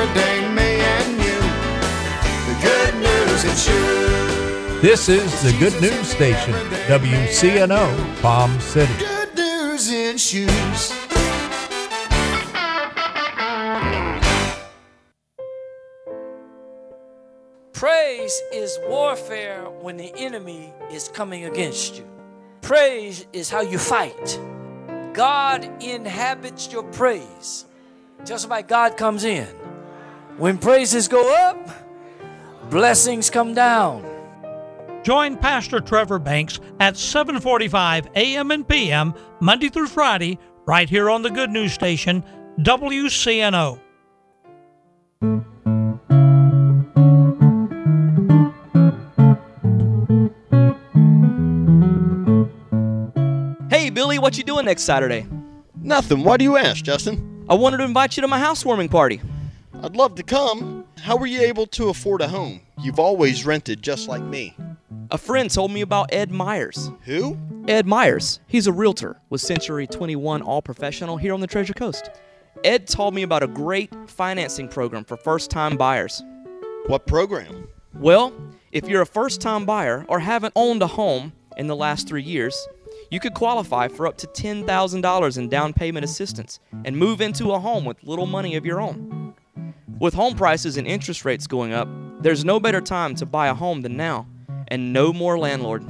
every day, me and you. The good news and shoes. This is the Good News Station, WCNO, Palm City. Good news in shoes. Praise is warfare when the enemy is coming against you. Praise is how you fight. God inhabits your praise. Just like God comes in. When praises go up, blessings come down. Join Pastor Trevor Banks at 7:45 a.m. and p.m. Monday through Friday right here on the Good News Station, WCNO. Hey, Billy, what you doing next Saturday? Nothing. Why do you ask, Justin? I wanted to invite you to my housewarming party. I'd love to come. How were you able to afford a home? You've always rented just like me. A friend told me about Ed Myers. Who? Ed Myers. He's a realtor with Century 21 All Professional here on the Treasure Coast. Ed told me about a great financing program for first time buyers. What program? Well, if you're a first time buyer or haven't owned a home in the last three years, you could qualify for up to $10,000 in down payment assistance and move into a home with little money of your own. With home prices and interest rates going up, there's no better time to buy a home than now, and no more landlord.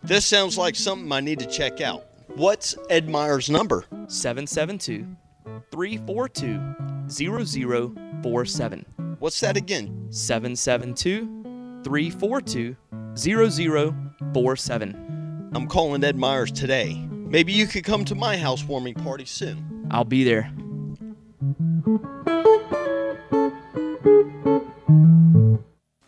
This sounds like something I need to check out. What's Ed Meyer's number? 772 342 0047. What's that again? 772 342 0047. I'm calling Ed Myers today. Maybe you could come to my housewarming party soon. I'll be there.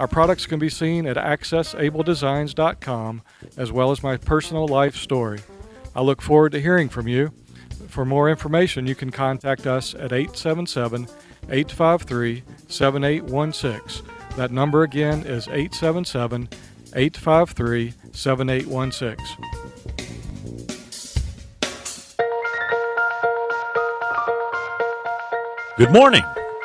Our products can be seen at accessabledesigns.com as well as my personal life story. I look forward to hearing from you. For more information, you can contact us at 877 853 7816. That number again is 877 853 7816. Good morning.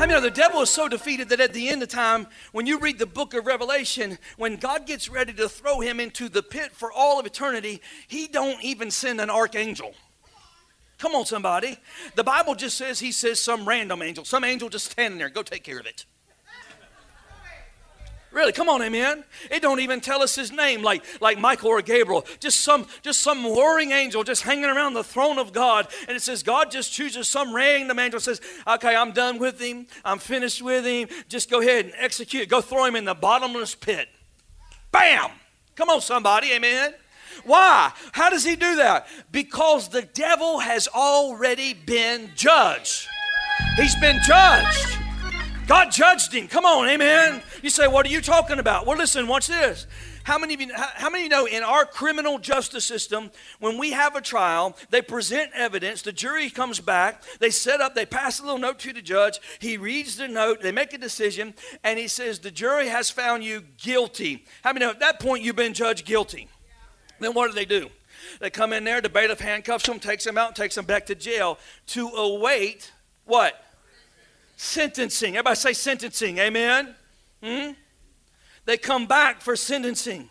I mean, the devil is so defeated that at the end of time, when you read the book of Revelation, when God gets ready to throw him into the pit for all of eternity, he don't even send an archangel. Come on, somebody. The Bible just says he says some random angel, some angel just standing there, go take care of it. Really, come on, amen. It don't even tell us his name, like like Michael or Gabriel. Just some just some warring angel just hanging around the throne of God, and it says God just chooses some random angel. Says, "Okay, I'm done with him. I'm finished with him. Just go ahead and execute. Go throw him in the bottomless pit." Bam! Come on, somebody, amen. Why? How does he do that? Because the devil has already been judged. He's been judged. God judged him. Come on, amen. You say, what are you talking about? Well, listen, watch this. How many of you how many of you know in our criminal justice system, when we have a trial, they present evidence, the jury comes back, they set up, they pass a little note to the judge, he reads the note, they make a decision, and he says, The jury has found you guilty. How many know at that point you've been judged guilty? Then what do they do? They come in there, the bailiff handcuffs them, takes them out, takes them back to jail to await what? Sentencing. Everybody say sentencing. Amen? Hmm? They come back for sentencing.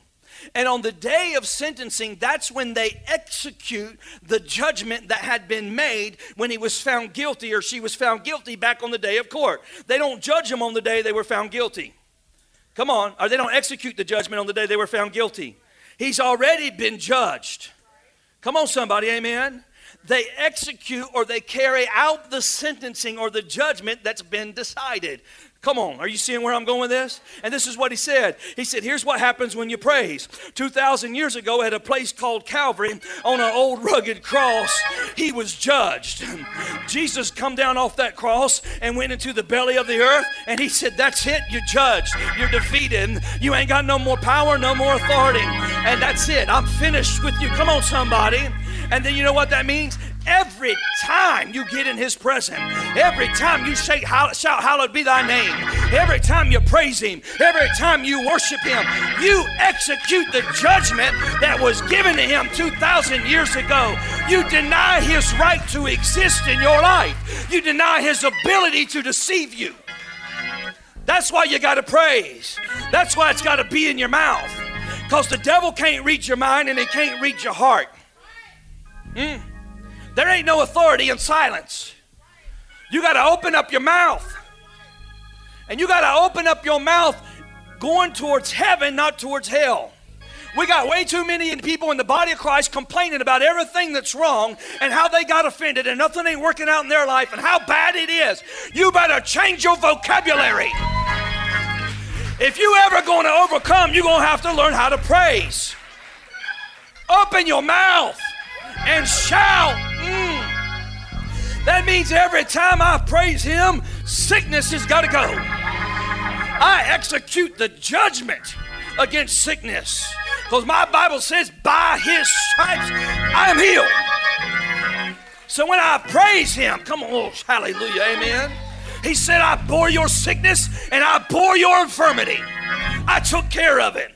And on the day of sentencing, that's when they execute the judgment that had been made when he was found guilty or she was found guilty back on the day of court. They don't judge them on the day they were found guilty. Come on, or they don't execute the judgment on the day they were found guilty. He's already been judged. Come on, somebody, amen. They execute or they carry out the sentencing or the judgment that's been decided. Come on, are you seeing where I'm going with this? And this is what he said. He said, Here's what happens when you praise. 2,000 years ago, at a place called Calvary, on an old rugged cross, he was judged. Jesus come down off that cross and went into the belly of the earth, and he said, That's it, you're judged. You're defeated. You ain't got no more power, no more authority. And that's it. I'm finished with you. Come on, somebody. And then you know what that means? Every time you get in His presence, every time you say, shout, Hallowed be thy name, every time you praise Him, every time you worship Him, you execute the judgment that was given to Him 2,000 years ago. You deny His right to exist in your life, you deny His ability to deceive you. That's why you got to praise. That's why it's got to be in your mouth. Because the devil can't read your mind and he can't read your heart. Mm. There ain't no authority in silence. You got to open up your mouth. And you got to open up your mouth going towards heaven, not towards hell. We got way too many people in the body of Christ complaining about everything that's wrong and how they got offended and nothing ain't working out in their life and how bad it is. You better change your vocabulary. If you ever going to overcome, you're going to have to learn how to praise. Open your mouth and shout. Mm. That means every time I praise Him, sickness has got to go. I execute the judgment against sickness because my Bible says, by His stripes I am healed. So when I praise Him, come on, hallelujah, amen. He said, I bore your sickness and I bore your infirmity. I took care of it.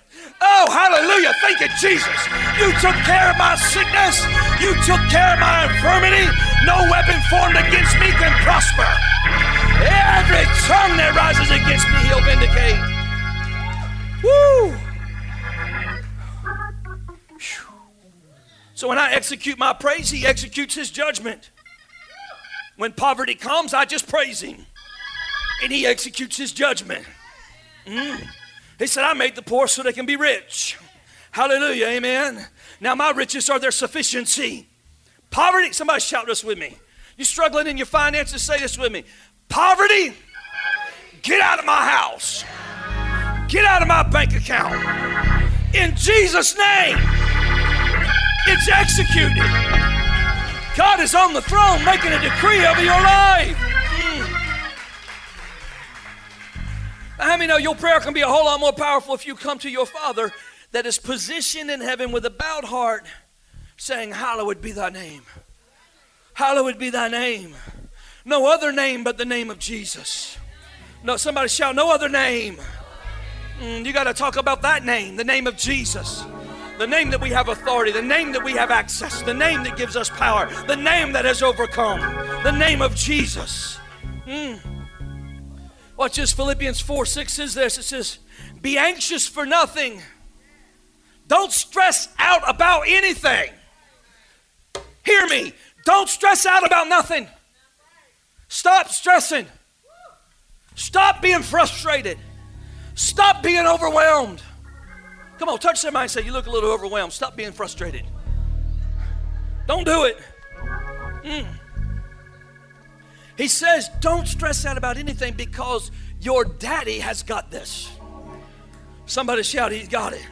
Oh, hallelujah. Thank you, Jesus. You took care of my sickness. You took care of my infirmity. No weapon formed against me can prosper. Every tongue that rises against me, he'll vindicate. Woo! So when I execute my praise, he executes his judgment. When poverty comes, I just praise him. And he executes his judgment. Mm. He said, I made the poor so they can be rich. Hallelujah, amen. Now my riches are their sufficiency. Poverty, somebody shout this with me. You struggling in your finances, say this with me. Poverty, get out of my house. Get out of my bank account. In Jesus' name, it's executed. God is on the throne making a decree over your life. How many know your prayer can be a whole lot more powerful if you come to your Father that is positioned in heaven with a bowed heart, saying, Hallowed be thy name. Hallowed be thy name. No other name but the name of Jesus. No, somebody shout, No other name. Mm, you got to talk about that name, the name of Jesus. The name that we have authority, the name that we have access, the name that gives us power, the name that has overcome, the name of Jesus. Mm. Watch this Philippians 4 6 says this it says, Be anxious for nothing. Don't stress out about anything. Hear me. Don't stress out about nothing. Stop stressing. Stop being frustrated. Stop being overwhelmed. Come on, touch somebody and say, You look a little overwhelmed. Stop being frustrated. Don't do it. Mm. He says, Don't stress out about anything because your daddy has got this. Somebody shout, He's got it.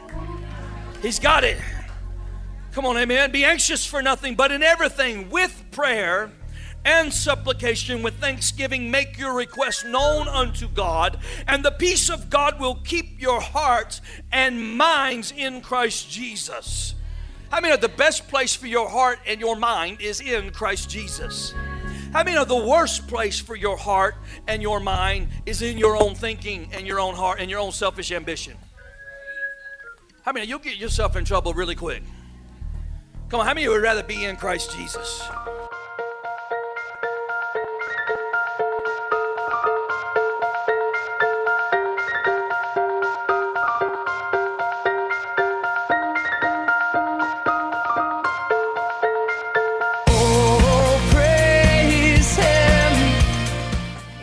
He's got it. Come on, amen. Be anxious for nothing, but in everything with prayer and supplication with thanksgiving make your requests known unto God, and the peace of God will keep your hearts and minds in Christ Jesus. I mean, the best place for your heart and your mind is in Christ Jesus. How many know the worst place for your heart and your mind is in your own thinking and your own heart and your own selfish ambition? How many you'll get yourself in trouble really quick? Come on, how many you would rather be in Christ Jesus?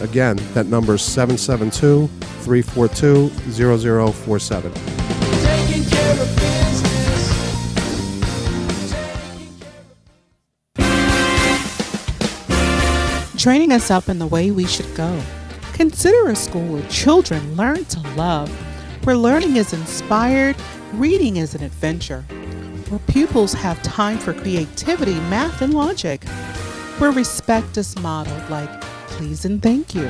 Again, that number is 772 342 0047. training us up in the way we should go. Consider a school where children learn to love, where learning is inspired, reading is an adventure, where pupils have time for creativity, math, and logic, where respect is modeled like please and thank you,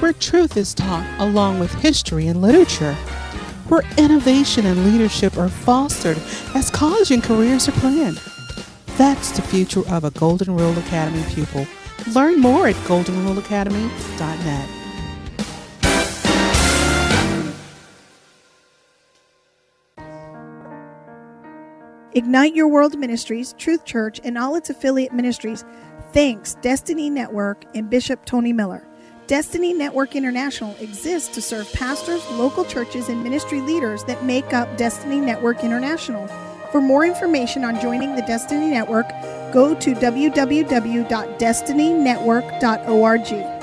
where truth is taught along with history and literature, where innovation and leadership are fostered as college and careers are planned. That's the future of a Golden Rule Academy pupil. Learn more at goldenruleacademy.net. Ignite Your World Ministries, Truth Church, and all its affiliate ministries thanks Destiny Network and Bishop Tony Miller. Destiny Network International exists to serve pastors, local churches, and ministry leaders that make up Destiny Network International. For more information on joining the Destiny Network, go to www.destinynetwork.org.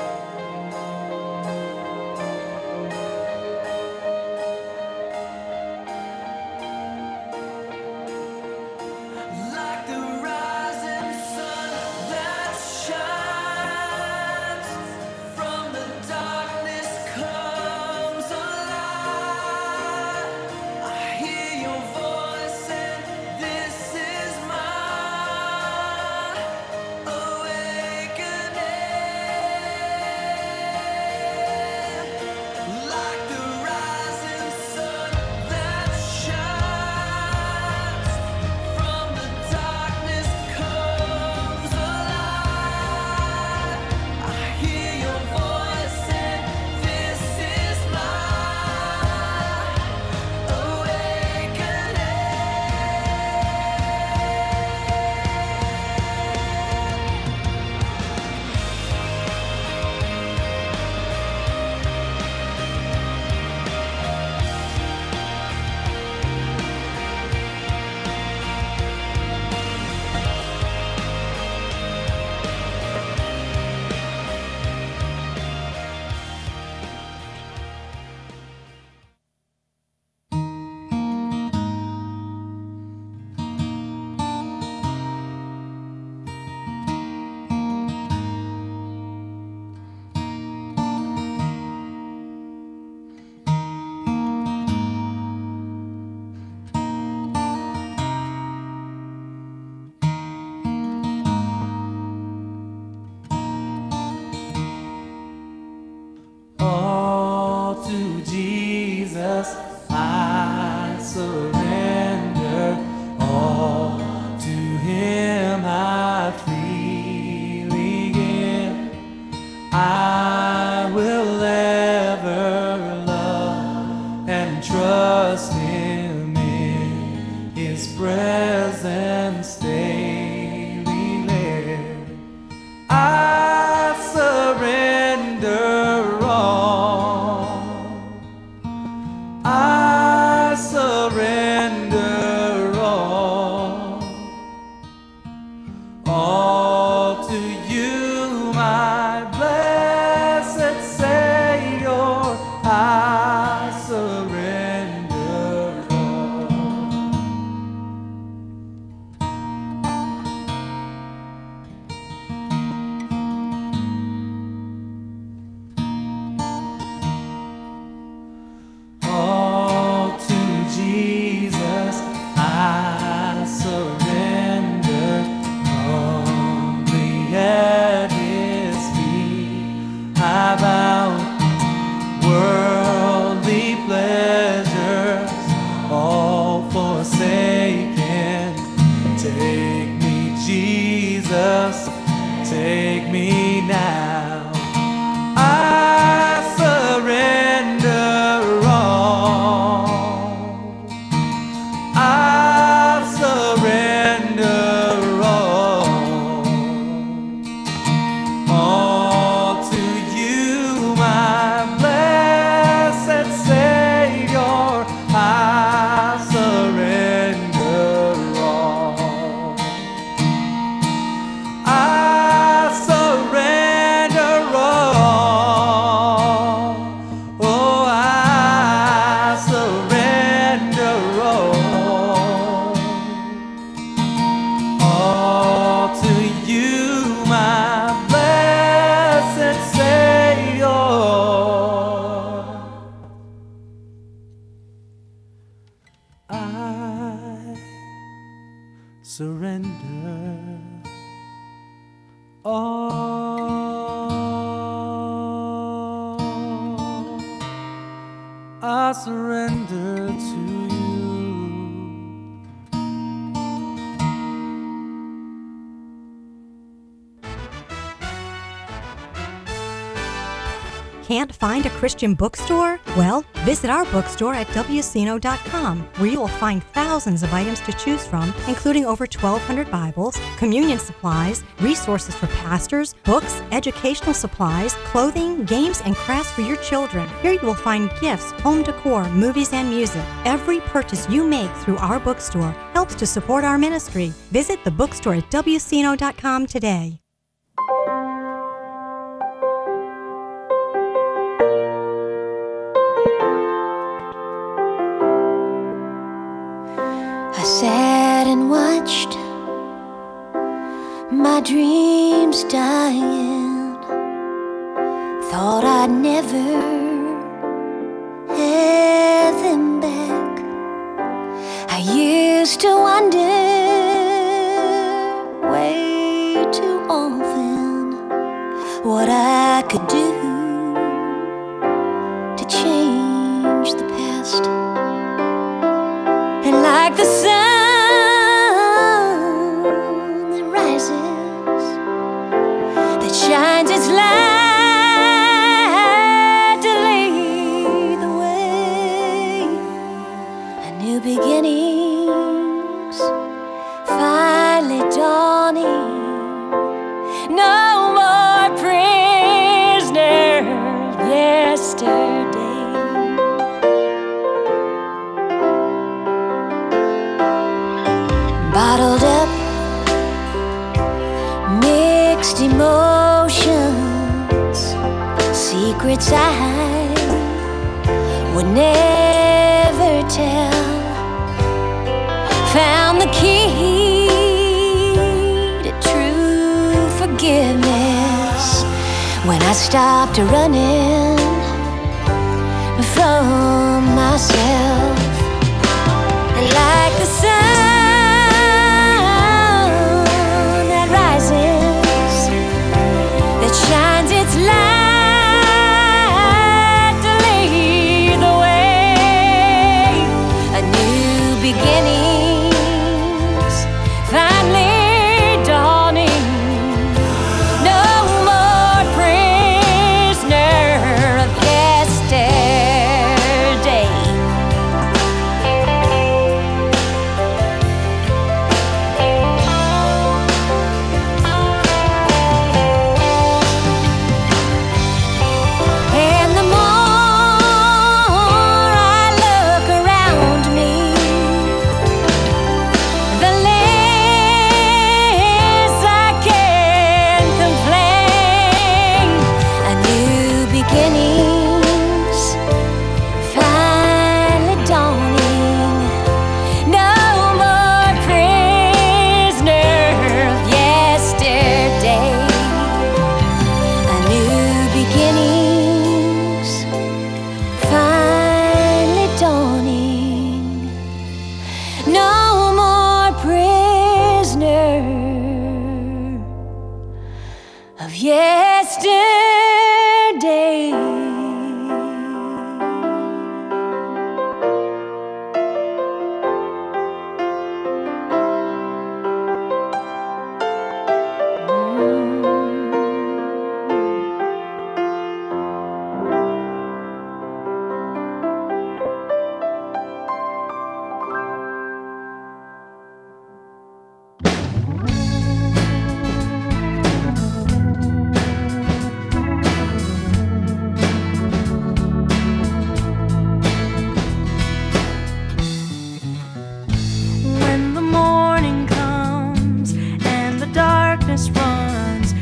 presence. find a Christian bookstore? Well, visit our bookstore at WCNO.com, where you will find thousands of items to choose from, including over 1,200 Bibles, communion supplies, resources for pastors, books, educational supplies, clothing, games, and crafts for your children. Here you will find gifts, home decor, movies, and music. Every purchase you make through our bookstore helps to support our ministry. Visit the bookstore at WCNO.com today. my dreams dying. Thought I'd never. stopped running from myself.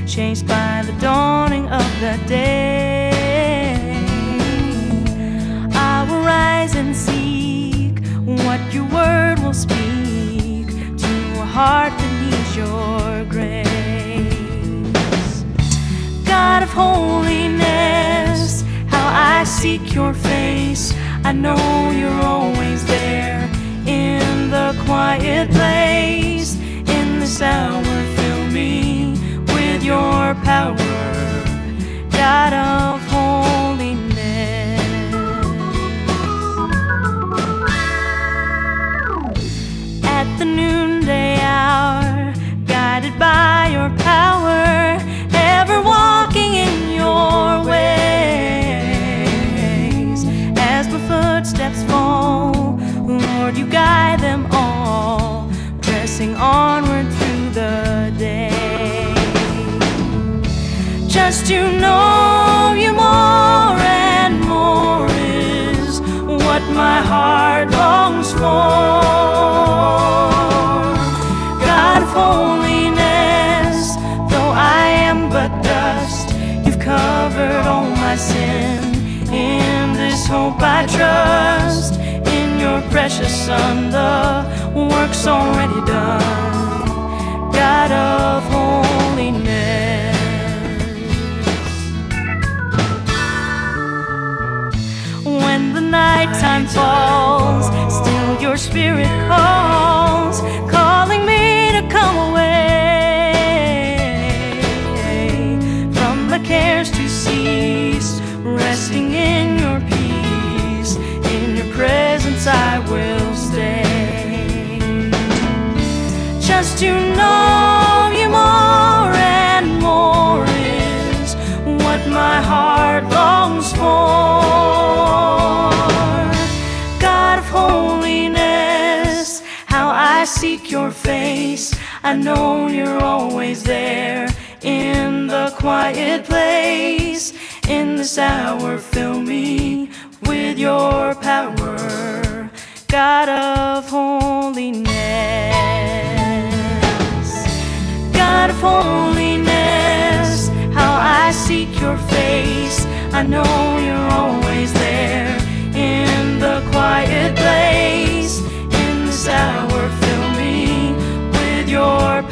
Chased by the dawning of the day. I will rise and seek what your word will speak to a heart that needs your grace. God of holiness, how I seek your face. I know you're always there in the quiet place. In the with your power, God of To know you more and more is what my heart longs for. God of holiness, though I am but dust, you've covered all my sin. In this hope I trust, in your precious Son, the work's already done. God of holiness. Nighttime falls, still your spirit calls, calling me to come away from the cares to cease, resting in your peace. In your presence I will stay. Just to know your face. I know you're always there in the quiet place. In this hour, fill me with your power, God of holiness. God of holiness, how I seek your face. I know you're always there in the quiet place. your